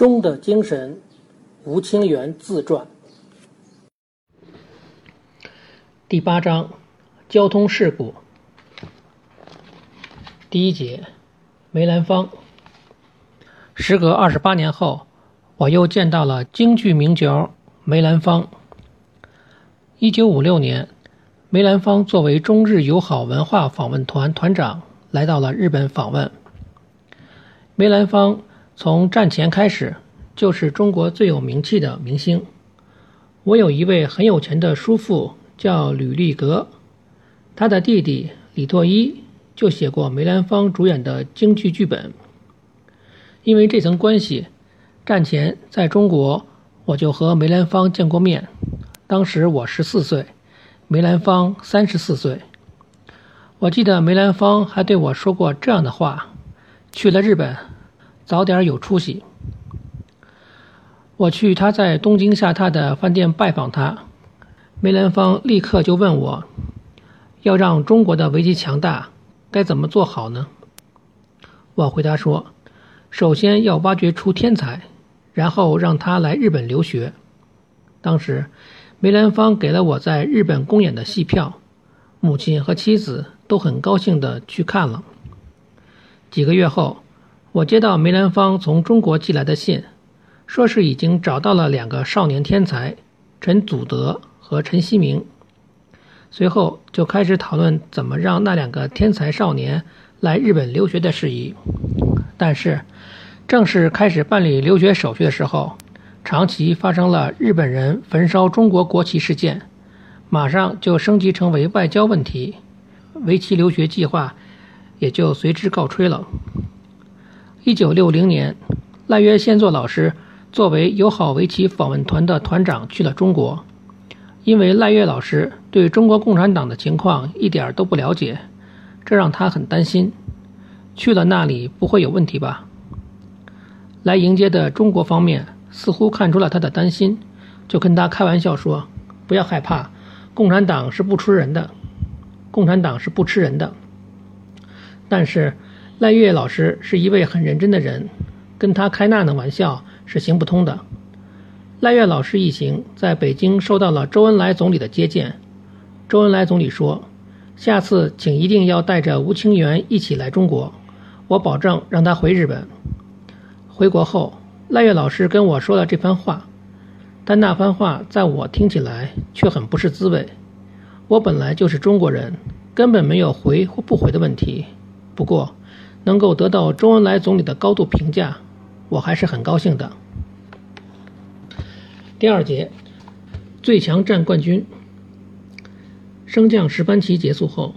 中的精神，吴清源自传。第八章，交通事故。第一节，梅兰芳。时隔二十八年后，我又见到了京剧名角梅兰芳。一九五六年，梅兰芳作为中日友好文化访问团团长来到了日本访问。梅兰芳。从战前开始，就是中国最有名气的明星。我有一位很有钱的叔父，叫吕立格，他的弟弟李拓一就写过梅兰芳主演的京剧剧本。因为这层关系，战前在中国我就和梅兰芳见过面。当时我十四岁，梅兰芳三十四岁。我记得梅兰芳还对我说过这样的话：“去了日本。”早点有出息。我去他在东京下榻的饭店拜访他，梅兰芳立刻就问我，要让中国的围棋强大，该怎么做好呢？我回答说，首先要挖掘出天才，然后让他来日本留学。当时，梅兰芳给了我在日本公演的戏票，母亲和妻子都很高兴的去看了。几个月后。我接到梅兰芳从中国寄来的信，说是已经找到了两个少年天才，陈祖德和陈锡明。随后就开始讨论怎么让那两个天才少年来日本留学的事宜。但是，正式开始办理留学手续的时候，长崎发生了日本人焚烧中国国旗事件，马上就升级成为外交问题，围棋留学计划也就随之告吹了。一九六零年，赖约先作老师作为友好围棋访问团的团长去了中国。因为赖约老师对中国共产党的情况一点都不了解，这让他很担心。去了那里不会有问题吧？来迎接的中国方面似乎看出了他的担心，就跟他开玩笑说：“不要害怕，共产党是不吃人的，共产党是不吃人的。”但是。赖月老师是一位很认真的人，跟他开那样的玩笑是行不通的。赖月老师一行在北京受到了周恩来总理的接见。周恩来总理说：“下次请一定要带着吴清源一起来中国，我保证让他回日本。”回国后，赖月老师跟我说了这番话，但那番话在我听起来却很不是滋味。我本来就是中国人，根本没有回或不回的问题。不过，能够得到周恩来总理的高度评价，我还是很高兴的。第二节，最强战冠军。升降十班棋结束后，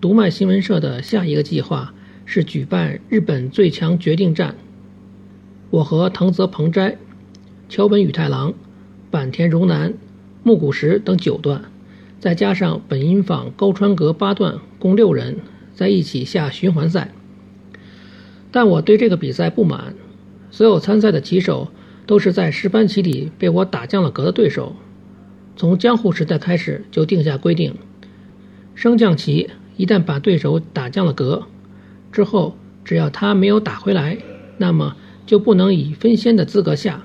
读卖新闻社的下一个计划是举办日本最强决定战。我和藤泽朋斋、桥本宇太郎、坂田荣男、木谷实等九段，再加上本因坊高川阁八段，共六人在一起下循环赛。但我对这个比赛不满，所有参赛的棋手都是在十班棋里被我打降了格的对手。从江户时代开始就定下规定，升降棋一旦把对手打降了格之后，只要他没有打回来，那么就不能以分先的资格下。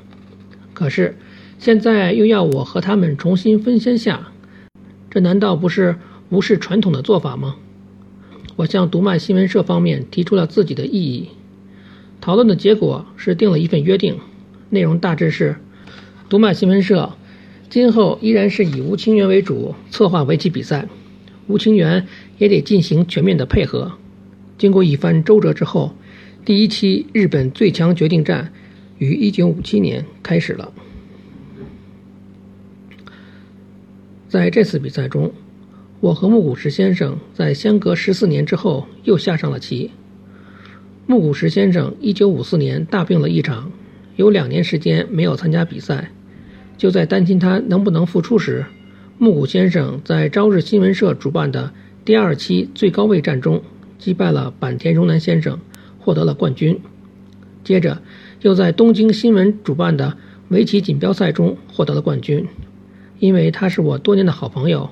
可是现在又要我和他们重新分先下，这难道不是无视传统的做法吗？我向读卖新闻社方面提出了自己的异议。讨论的结果是定了一份约定，内容大致是：读卖新闻社今后依然是以吴清源为主策划围棋比赛，吴清源也得进行全面的配合。经过一番周折之后，第一期日本最强决定战于1957年开始了。在这次比赛中。我和木谷实先生在相隔十四年之后又下上了棋。木谷实先生一九五四年大病了一场，有两年时间没有参加比赛。就在担心他能不能复出时，木谷先生在朝日新闻社主办的第二期最高位战中击败了坂田荣男先生，获得了冠军。接着又在东京新闻主办的围棋锦标赛中获得了冠军。因为他是我多年的好朋友。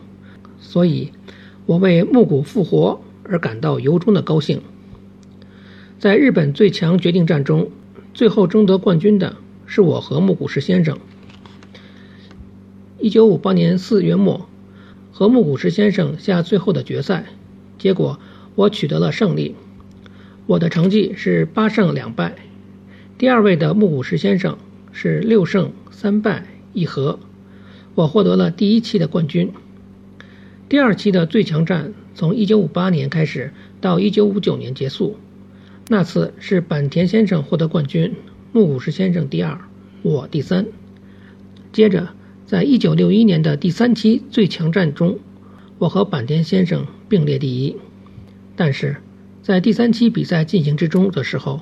所以，我为木谷复活而感到由衷的高兴。在日本最强决定战中，最后争得冠军的是我和木谷实先生。一九五八年四月末，和木谷实先生下最后的决赛，结果我取得了胜利。我的成绩是八胜两败，第二位的木谷实先生是六胜三败一和，我获得了第一期的冠军。第二期的最强战从一九五八年开始到一九五九年结束，那次是坂田先生获得冠军，木谷实先生第二，我第三。接着，在一九六一年的第三期最强战中，我和坂田先生并列第一。但是，在第三期比赛进行之中的时候，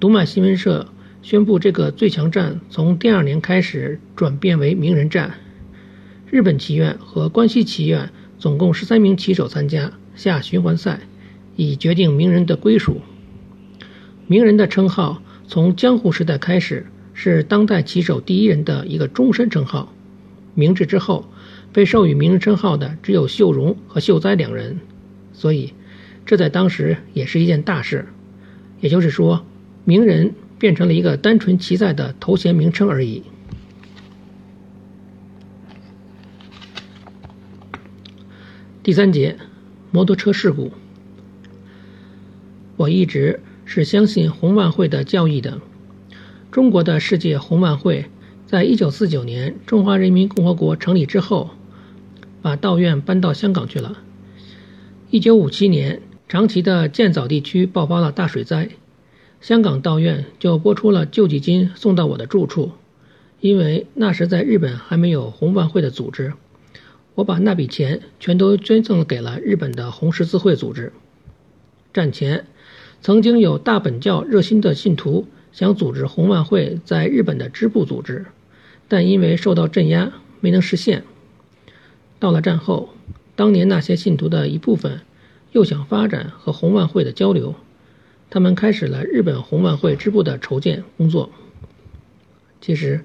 读卖新闻社宣布这个最强战从第二年开始转变为名人战，日本棋院和关西棋院。总共十三名棋手参加下循环赛，以决定名人的归属。名人的称号从江户时代开始是当代棋手第一人的一个终身称号。明治之后，被授予名人称号的只有秀荣和秀哉两人，所以这在当时也是一件大事。也就是说，名人变成了一个单纯棋赛的头衔名称而已。第三节，摩托车事故。我一直是相信红万会的教义的。中国的世界红万会在一九四九年中华人民共和国成立之后，把道院搬到香港去了。一九五七年，长崎的建早地区爆发了大水灾，香港道院就拨出了救济金送到我的住处，因为那时在日本还没有红万会的组织。我把那笔钱全都捐赠给了日本的红十字会组织。战前，曾经有大本教热心的信徒想组织红万会在日本的支部组织，但因为受到镇压，没能实现。到了战后，当年那些信徒的一部分又想发展和红万会的交流，他们开始了日本红万会支部的筹建工作。其实，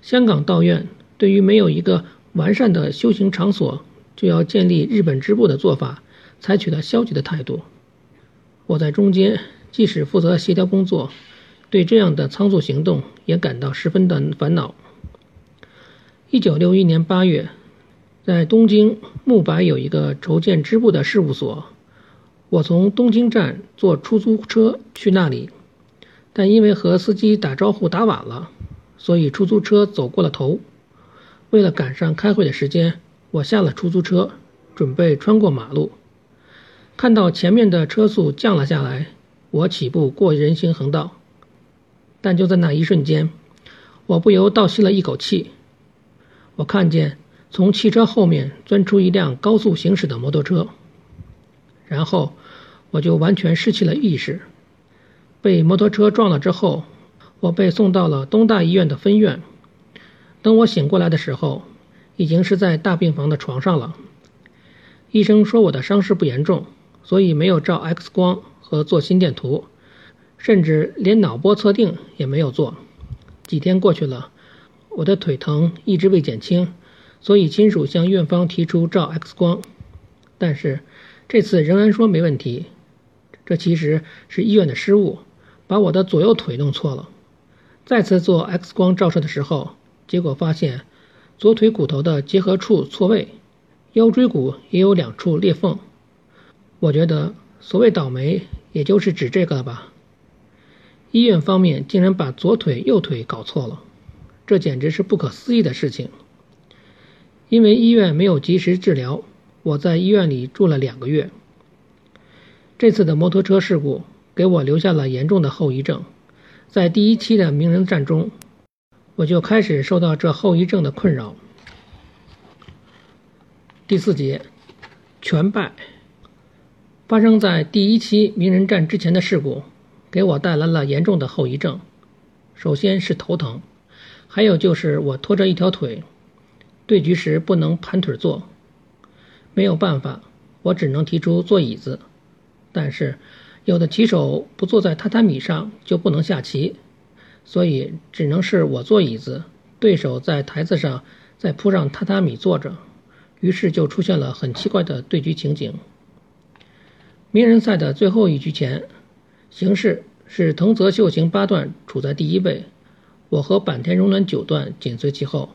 香港道院对于没有一个完善的修行场所就要建立日本支部的做法，采取了消极的态度。我在中间，即使负责协调工作，对这样的仓促行动也感到十分的烦恼。一九六一年八月，在东京木白有一个筹建支部的事务所，我从东京站坐出租车去那里，但因为和司机打招呼打晚了，所以出租车走过了头。为了赶上开会的时间，我下了出租车，准备穿过马路。看到前面的车速降了下来，我起步过人行横道。但就在那一瞬间，我不由倒吸了一口气。我看见从汽车后面钻出一辆高速行驶的摩托车，然后我就完全失去了意识。被摩托车撞了之后，我被送到了东大医院的分院。等我醒过来的时候，已经是在大病房的床上了。医生说我的伤势不严重，所以没有照 X 光和做心电图，甚至连脑波测定也没有做。几天过去了，我的腿疼一直未减轻，所以亲属向院方提出照 X 光，但是这次仍然说没问题。这其实是医院的失误，把我的左右腿弄错了。再次做 X 光照射的时候。结果发现，左腿骨头的结合处错位，腰椎骨也有两处裂缝。我觉得所谓倒霉，也就是指这个了吧。医院方面竟然把左腿右腿搞错了，这简直是不可思议的事情。因为医院没有及时治疗，我在医院里住了两个月。这次的摩托车事故给我留下了严重的后遗症，在第一期的名人战中。我就开始受到这后遗症的困扰。第四节，全败。发生在第一期名人战之前的事故，给我带来了严重的后遗症。首先是头疼，还有就是我拖着一条腿，对局时不能盘腿坐。没有办法，我只能提出坐椅子。但是，有的棋手不坐在榻榻米上就不能下棋。所以只能是我坐椅子，对手在台子上再铺上榻榻米坐着，于是就出现了很奇怪的对局情景。名人赛的最后一局前，形势是藤泽秀行八段处在第一位，我和坂田荣男九段紧随其后，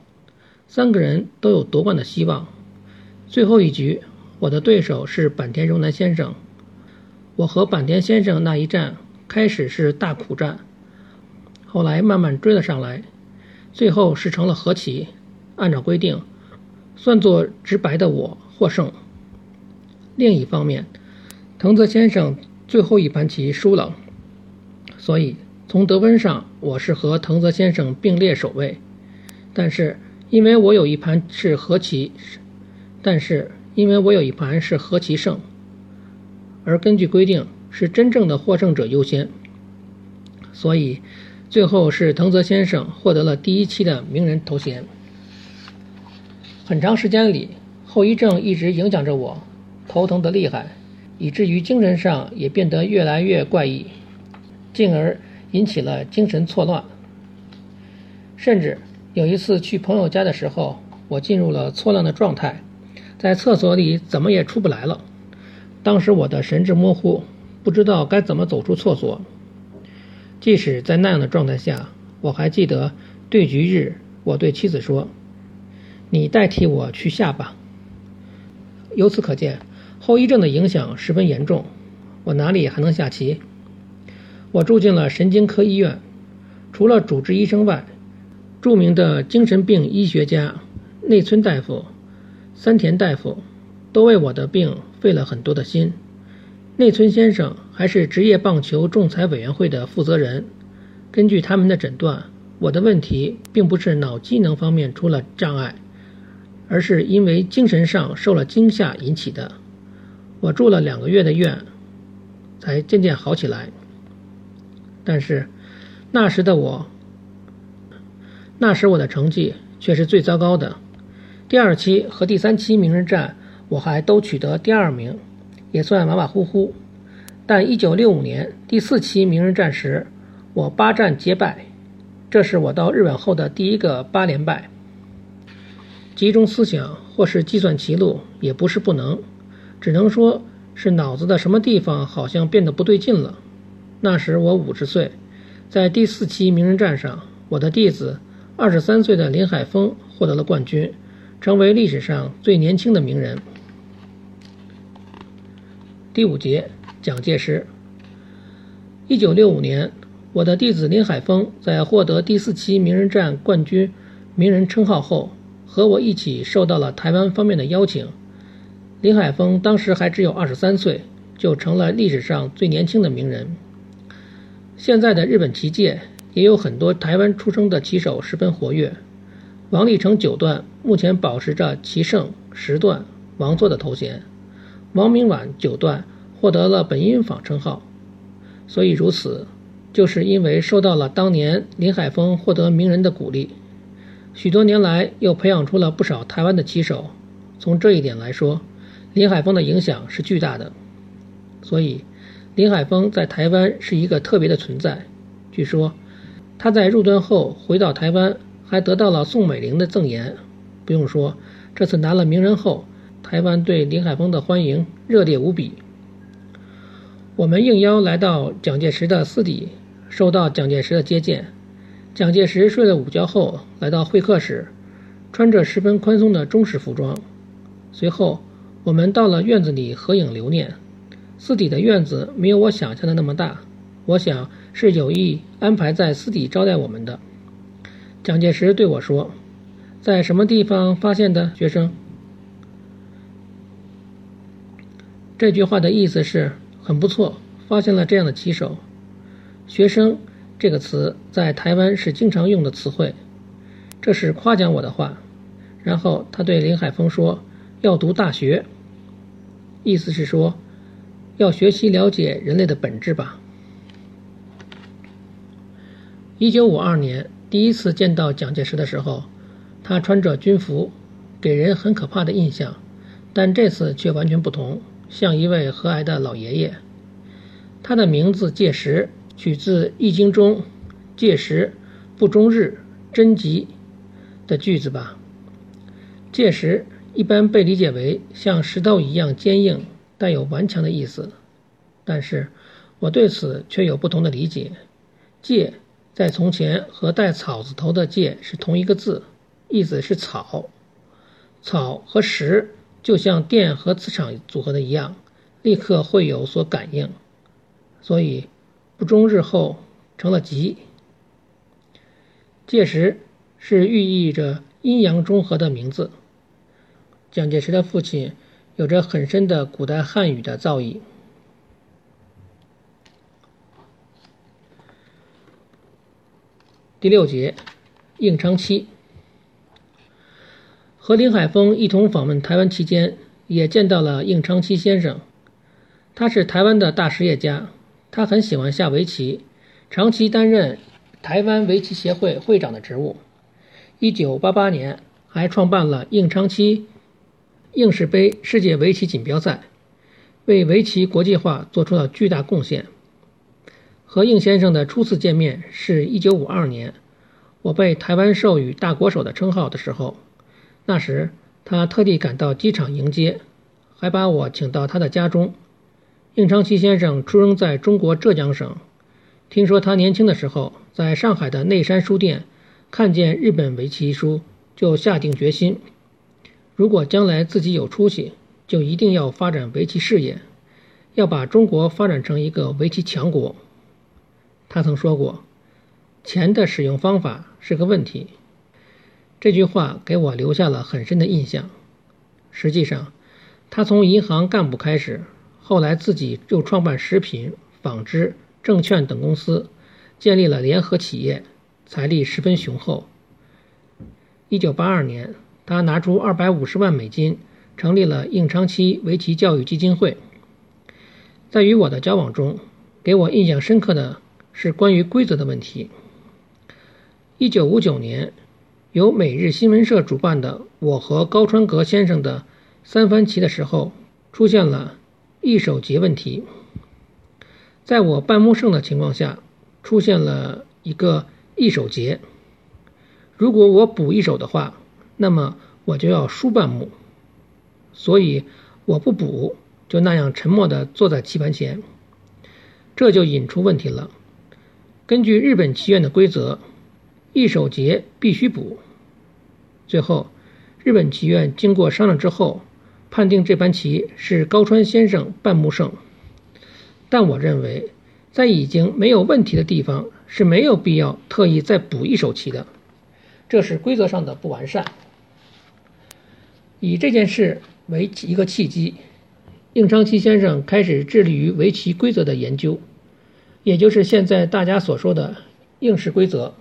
三个人都有夺冠的希望。最后一局，我的对手是坂田荣男先生。我和坂田先生那一战开始是大苦战，后来慢慢追了上来，最后是成了和棋。按照规定，算作直白的我获胜。另一方面，藤泽先生最后一盘棋输了，所以从得分上我是和藤泽先生并列首位。但是因为我有一盘是和棋，但是因为我有一盘是和棋胜。而根据规定，是真正的获胜者优先，所以最后是藤泽先生获得了第一期的名人头衔。很长时间里，后遗症一直影响着我，头疼的厉害，以至于精神上也变得越来越怪异，进而引起了精神错乱。甚至有一次去朋友家的时候，我进入了错乱的状态，在厕所里怎么也出不来了。当时我的神志模糊，不知道该怎么走出厕所。即使在那样的状态下，我还记得对局日，我对妻子说：“你代替我去下吧。”由此可见，后遗症的影响十分严重。我哪里还能下棋？我住进了神经科医院，除了主治医生外，著名的精神病医学家内村大夫、三田大夫都为我的病。费了很多的心，内村先生还是职业棒球仲裁委员会的负责人。根据他们的诊断，我的问题并不是脑机能方面出了障碍，而是因为精神上受了惊吓引起的。我住了两个月的院，才渐渐好起来。但是，那时的我，那时我的成绩却是最糟糕的。第二期和第三期名人战。我还都取得第二名，也算马马虎虎。但一九六五年第四期名人战时，我八战皆败，这是我到日本后的第一个八连败。集中思想或是计算棋路也不是不能，只能说是脑子的什么地方好像变得不对劲了。那时我五十岁，在第四期名人战上，我的弟子二十三岁的林海峰获得了冠军，成为历史上最年轻的名人。第五节，蒋介石。一九六五年，我的弟子林海峰在获得第四期名人战冠军名人称号后，和我一起受到了台湾方面的邀请。林海峰当时还只有二十三岁，就成了历史上最年轻的名人。现在的日本棋界也有很多台湾出生的棋手十分活跃。王立成九段目前保持着棋圣十段王座的头衔。王明婉九段获得了本因坊称号，所以如此，就是因为受到了当年林海峰获得名人的鼓励，许多年来又培养出了不少台湾的棋手。从这一点来说，林海峰的影响是巨大的。所以，林海峰在台湾是一个特别的存在。据说，他在入段后回到台湾，还得到了宋美龄的赠言。不用说，这次拿了名人后。台湾对林海峰的欢迎热烈无比。我们应邀来到蒋介石的私邸，受到蒋介石的接见。蒋介石睡了午觉后，来到会客室，穿着十分宽松的中式服装。随后，我们到了院子里合影留念。私邸的院子没有我想象的那么大，我想是有意安排在私邸招待我们的。蒋介石对我说：“在什么地方发现的学生？”这句话的意思是很不错，发现了这样的棋手。学生这个词在台湾是经常用的词汇，这是夸奖我的话。然后他对林海峰说：“要读大学，意思是说要学习了解人类的本质吧。”一九五二年第一次见到蒋介石的时候，他穿着军服，给人很可怕的印象，但这次却完全不同。像一位和蔼的老爷爷，他的名字介石取自《易经》中“介石不终日，贞吉”的句子吧。介石一般被理解为像石头一样坚硬、带有顽强的意思，但是我对此却有不同的理解。介在从前和带草字头的“介”是同一个字，意思是草。草和石就像电和磁场组合的一样，立刻会有所感应，所以不终日后成了吉。介石是寓意着阴阳中和的名字。蒋介石的父亲有着很深的古代汉语的造诣。第六节，应昌期。和林海峰一同访问台湾期间，也见到了应昌期先生。他是台湾的大实业家，他很喜欢下围棋，长期担任台湾围棋协会会长的职务。一九八八年，还创办了应昌期应氏杯世界围棋锦标赛，为围棋国际化做出了巨大贡献。和应先生的初次见面是一九五二年，我被台湾授予大国手的称号的时候。那时，他特地赶到机场迎接，还把我请到他的家中。应昌期先生出生在中国浙江省，听说他年轻的时候在上海的内山书店看见日本围棋书，就下定决心，如果将来自己有出息，就一定要发展围棋事业，要把中国发展成一个围棋强国。他曾说过：“钱的使用方法是个问题。”这句话给我留下了很深的印象。实际上，他从银行干部开始，后来自己又创办食品、纺织、证券等公司，建立了联合企业，财力十分雄厚。一九八二年，他拿出二百五十万美金，成立了应昌期围棋教育基金会。在与我的交往中，给我印象深刻的是关于规则的问题。一九五九年。由每日新闻社主办的我和高川阁先生的三番棋的时候，出现了一手劫问题。在我半目胜的情况下，出现了一个一手劫。如果我补一手的话，那么我就要输半目。所以我不补，就那样沉默地坐在棋盘前。这就引出问题了。根据日本棋院的规则，一手劫必须补。最后，日本棋院经过商量之后，判定这盘棋是高川先生半目胜。但我认为，在已经没有问题的地方是没有必要特意再补一手棋的，这是规则上的不完善。以这件事为一个契机，应昌期先生开始致力于围棋规则的研究，也就是现在大家所说的应试规则。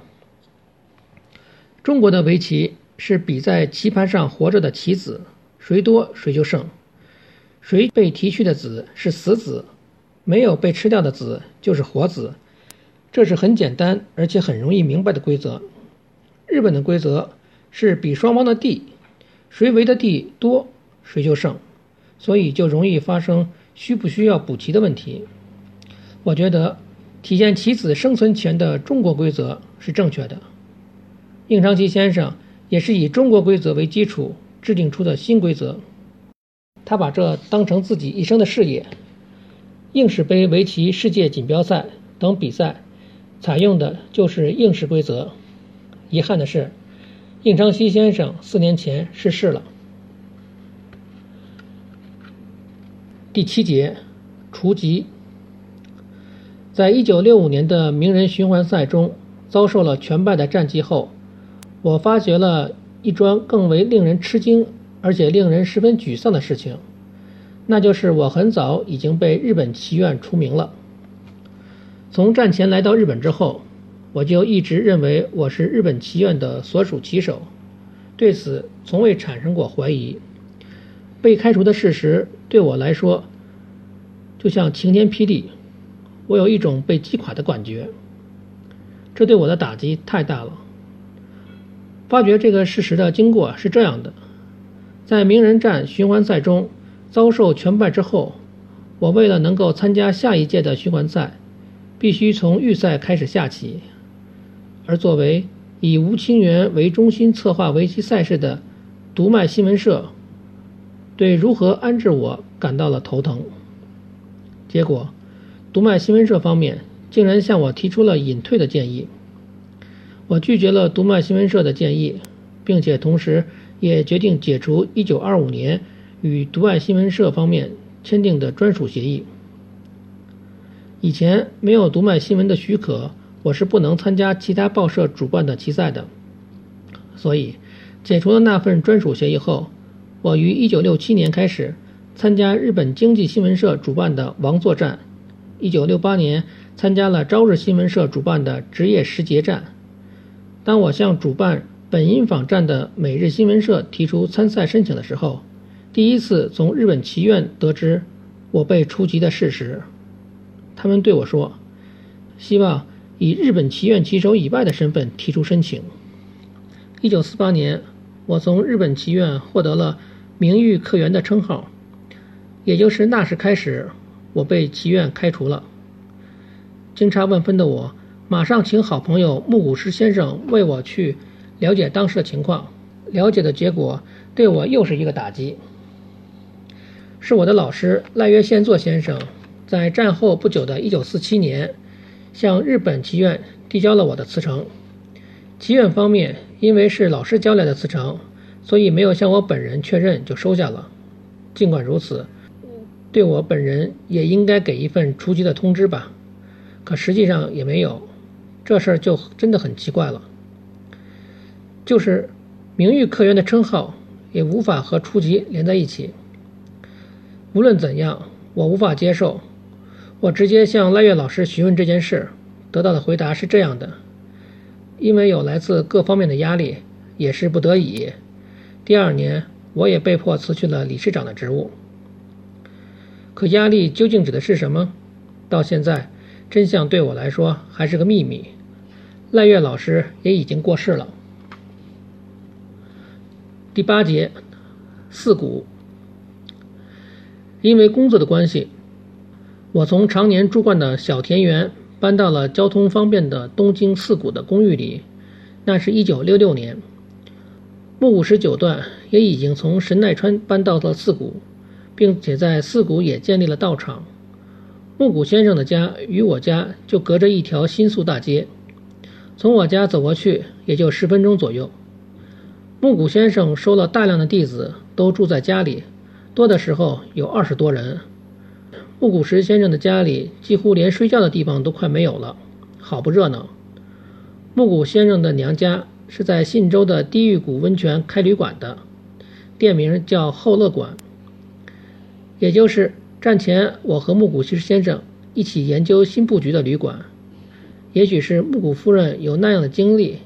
中国的围棋。是比在棋盘上活着的棋子，谁多谁就胜，谁被提去的子是死子，没有被吃掉的子就是活子，这是很简单而且很容易明白的规则。日本的规则是比双方的地，谁围的地多谁就胜，所以就容易发生需不需要补齐的问题。我觉得体现棋子生存权的中国规则是正确的。应昌期先生。也是以中国规则为基础制定出的新规则，他把这当成自己一生的事业。应氏杯围棋世界锦标赛等比赛采用的就是应氏规则。遗憾的是，应昌西先生四年前逝世了。第七节，除籍。在一九六五年的名人循环赛中遭受了全败的战绩后。我发觉了一桩更为令人吃惊，而且令人十分沮丧的事情，那就是我很早已经被日本棋院除名了。从战前来到日本之后，我就一直认为我是日本棋院的所属棋手，对此从未产生过怀疑。被开除的事实对我来说，就像晴天霹雳，我有一种被击垮的感觉，这对我的打击太大了。发觉这个事实的经过是这样的：在名人战循环赛中遭受全败之后，我为了能够参加下一届的循环赛，必须从预赛开始下棋。而作为以吴清源为中心策划围棋赛事的读卖新闻社，对如何安置我感到了头疼。结果，读卖新闻社方面竟然向我提出了隐退的建议。我拒绝了读卖新闻社的建议，并且同时也决定解除1925年与读卖新闻社方面签订的专属协议。以前没有读卖新闻的许可，我是不能参加其他报社主办的棋赛的。所以，解除了那份专属协议后，我于1967年开始参加日本经济新闻社主办的王座战，1968年参加了朝日新闻社主办的职业时节战。当我向主办本因坊站的每日新闻社提出参赛申请的时候，第一次从日本棋院得知我被出局的事实。他们对我说：“希望以日本棋院棋手以外的身份提出申请。”一九四八年，我从日本棋院获得了名誉客员的称号，也就是那时开始，我被棋院开除了。惊诧万分的我。马上请好朋友木谷实先生为我去了解当时的情况。了解的结果对我又是一个打击。是我的老师赖约宪作先生在战后不久的1947年向日本棋院递交了我的辞呈。棋院方面因为是老师交来的辞呈，所以没有向我本人确认就收下了。尽管如此，对我本人也应该给一份出局的通知吧。可实际上也没有。这事儿就真的很奇怪了，就是名誉客员的称号也无法和初级连在一起。无论怎样，我无法接受。我直接向赖月老师询问这件事，得到的回答是这样的：因为有来自各方面的压力，也是不得已。第二年，我也被迫辞去了理事长的职务。可压力究竟指的是什么？到现在，真相对我来说还是个秘密。赖月老师也已经过世了。第八节，四谷。因为工作的关系，我从常年住惯的小田园搬到了交通方便的东京四谷的公寓里。那是一九六六年，木谷十九段也已经从神奈川搬到了四谷，并且在四谷也建立了道场。木谷先生的家与我家就隔着一条新宿大街。从我家走过去也就十分钟左右。木谷先生收了大量的弟子，都住在家里，多的时候有二十多人。木谷实先生的家里几乎连睡觉的地方都快没有了，好不热闹。木谷先生的娘家是在信州的低玉谷温泉开旅馆的，店名叫后乐馆，也就是战前我和木谷实先生一起研究新布局的旅馆。也许是木谷夫人有那样的经历，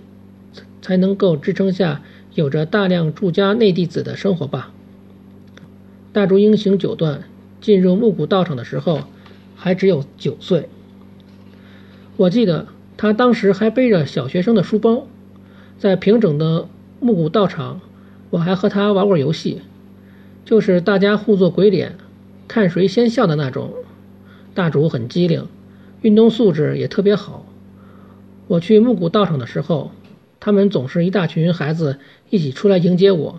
才能够支撑下有着大量住家内弟子的生活吧。大竹英行九段进入木谷道场的时候，还只有九岁。我记得他当时还背着小学生的书包，在平整的木谷道场，我还和他玩过游戏，就是大家互做鬼脸，看谁先笑的那种。大竹很机灵，运动素质也特别好。我去木谷道场的时候，他们总是一大群孩子一起出来迎接我。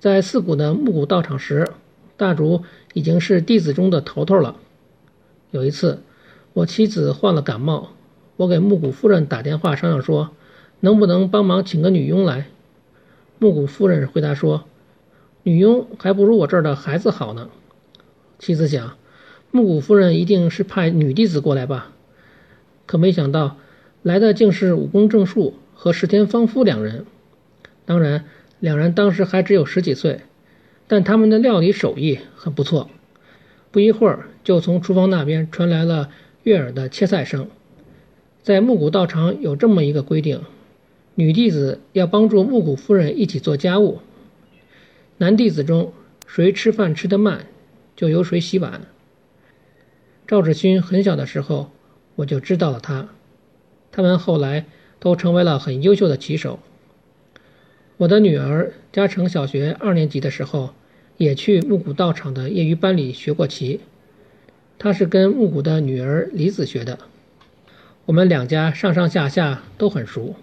在四谷的木谷道场时，大竹已经是弟子中的头头了。有一次，我妻子患了感冒，我给木谷夫人打电话商量说，能不能帮忙请个女佣来。木谷夫人回答说，女佣还不如我这儿的孩子好呢。妻子想，木谷夫人一定是派女弟子过来吧？可没想到。来的竟是武功正树和石田芳夫两人，当然，两人当时还只有十几岁，但他们的料理手艺很不错。不一会儿，就从厨房那边传来了悦耳的切菜声。在木谷道场有这么一个规定：女弟子要帮助木谷夫人一起做家务。男弟子中谁吃饭吃得慢，就由谁洗碗。赵志勋很小的时候，我就知道了他。他们后来都成为了很优秀的棋手。我的女儿嘉诚小学二年级的时候，也去木谷道场的业余班里学过棋。她是跟木谷的女儿李子学的。我们两家上上下下都很熟。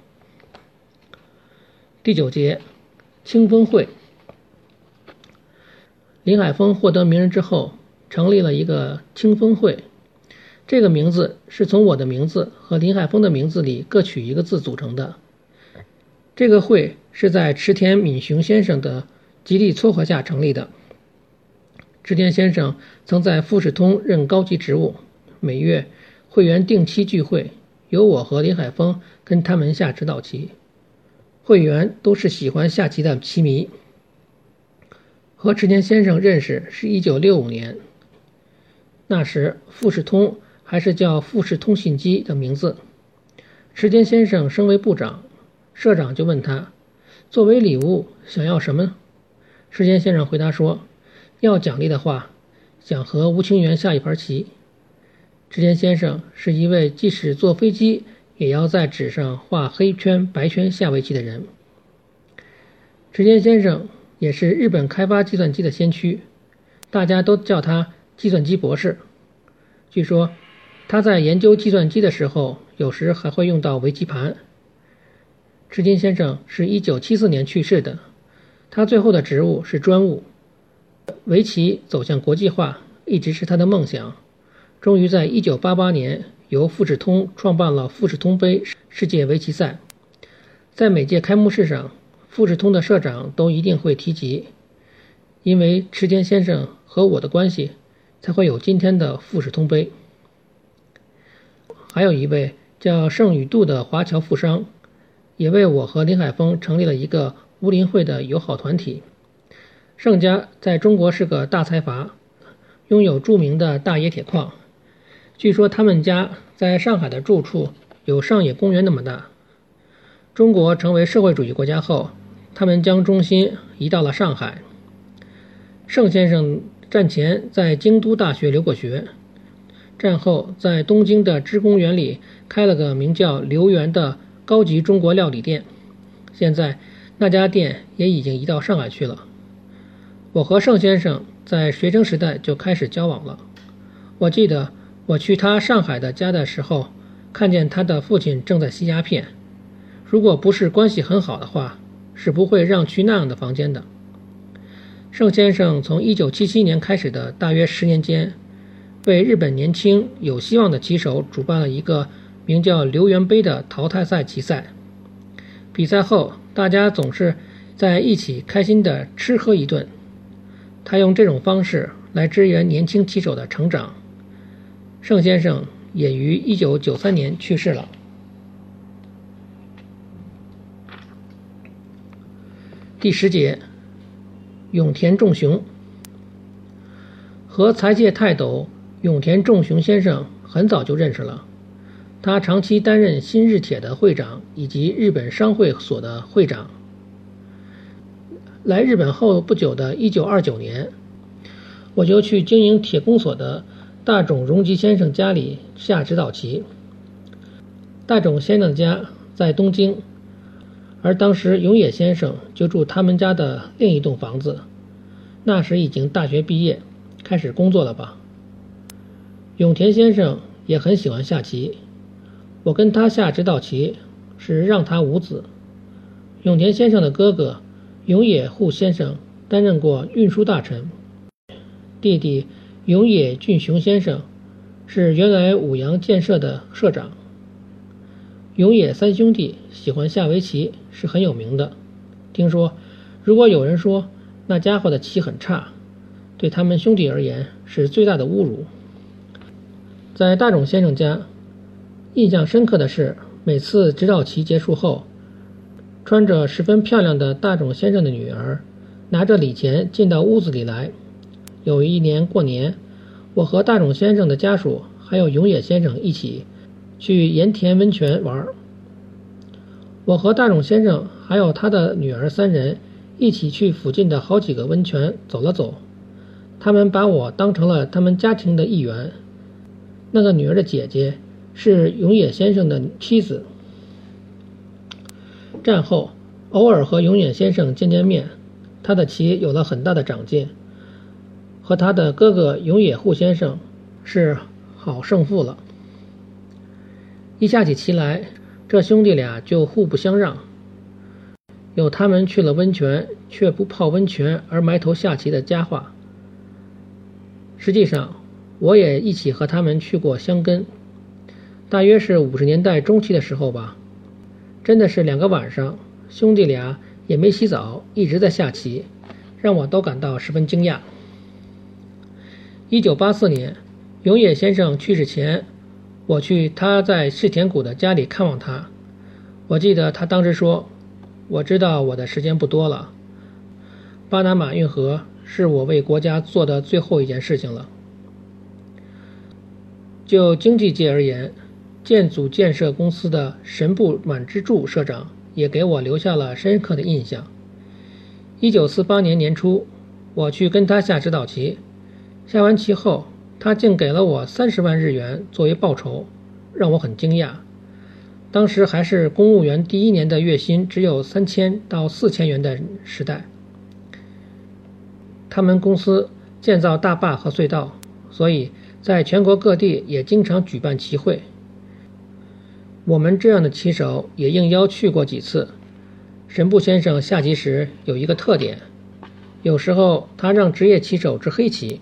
第九节，清风会。林海峰获得名人之后，成立了一个清风会。这个名字是从我的名字和林海峰的名字里各取一个字组成的。这个会是在池田敏雄先生的极力撮合下成立的。池田先生曾在富士通任高级职务，每月会员定期聚会，由我和林海峰跟他们下指导棋。会员都是喜欢下棋的棋迷。和池田先生认识是一九六五年，那时富士通还是叫富士通信机的名字。池田先生升为部长，社长就问他，作为礼物想要什么？池田先生回答说，要奖励的话，想和吴清源下一盘棋。池田先生是一位即使坐飞机也要在纸上画黑圈白圈下围棋的人。池田先生。也是日本开发计算机的先驱，大家都叫他计算机博士。据说他在研究计算机的时候，有时还会用到围棋盘。池田先生是一九七四年去世的，他最后的职务是专务。围棋走向国际化一直是他的梦想，终于在一九八八年由富士通创办了富士通杯世界围棋赛，在每届开幕式上。富士通的社长都一定会提及，因为池田先生和我的关系，才会有今天的富士通杯。还有一位叫盛宇度的华侨富商，也为我和林海峰成立了一个乌林会的友好团体。盛家在中国是个大财阀，拥有著名的大冶铁矿。据说他们家在上海的住处有上野公园那么大。中国成为社会主义国家后。他们将中心移到了上海。盛先生战前在京都大学留过学，战后在东京的芝公园里开了个名叫“留园”的高级中国料理店。现在那家店也已经移到上海去了。我和盛先生在学生时代就开始交往了。我记得我去他上海的家的时候，看见他的父亲正在吸鸦片。如果不是关系很好的话。是不会让去那样的房间的。盛先生从1977年开始的大约十年间，为日本年轻有希望的棋手主办了一个名叫“留园杯”的淘汰赛棋赛。比赛后，大家总是在一起开心地吃喝一顿。他用这种方式来支援年轻棋手的成长。盛先生也于1993年去世了。第十节，永田重雄和财界泰斗永田重雄先生很早就认识了。他长期担任新日铁的会长以及日本商会所的会长。来日本后不久的1929年，我就去经营铁工所的大冢荣吉先生家里下指导棋。大冢先生家在东京。而当时永野先生就住他们家的另一栋房子，那时已经大学毕业，开始工作了吧。永田先生也很喜欢下棋，我跟他下指导棋是让他五子。永田先生的哥哥永野户先生担任过运输大臣，弟弟永野俊雄先生是原来五羊建设的社长。永野三兄弟喜欢下围棋是很有名的。听说，如果有人说那家伙的棋很差，对他们兄弟而言是最大的侮辱。在大冢先生家，印象深刻的是，每次指导棋结束后，穿着十分漂亮的大冢先生的女儿拿着礼钱进到屋子里来。有一年过年，我和大冢先生的家属还有永野先生一起。去盐田温泉玩我和大冢先生还有他的女儿三人一起去附近的好几个温泉走了走。他们把我当成了他们家庭的一员。那个女儿的姐姐是永野先生的妻子。战后偶尔和永野先生见见面，他的棋有了很大的长进，和他的哥哥永野户先生是好胜负了。一下起棋来，这兄弟俩就互不相让。有他们去了温泉却不泡温泉而埋头下棋的佳话。实际上，我也一起和他们去过香根，大约是五十年代中期的时候吧。真的是两个晚上，兄弟俩也没洗澡，一直在下棋，让我都感到十分惊讶。一九八四年，永野先生去世前，我去他在世田谷的家里看望他。我记得他当时说：“我知道我的时间不多了，巴拿马运河是我为国家做的最后一件事情了。”就经济界而言，建组建设公司的神部满之助社长也给我留下了深刻的印象。一九四八年年初，我去跟他下指导棋，下完棋后，他竟给了我三十万日元作为报酬，让我很惊讶。当时还是公务员第一年的月薪只有三千到四千元的时代。他们公司建造大坝和隧道，所以。在全国各地也经常举办棋会，我们这样的棋手也应邀去过几次。神部先生下棋时有一个特点，有时候他让职业棋手掷黑棋，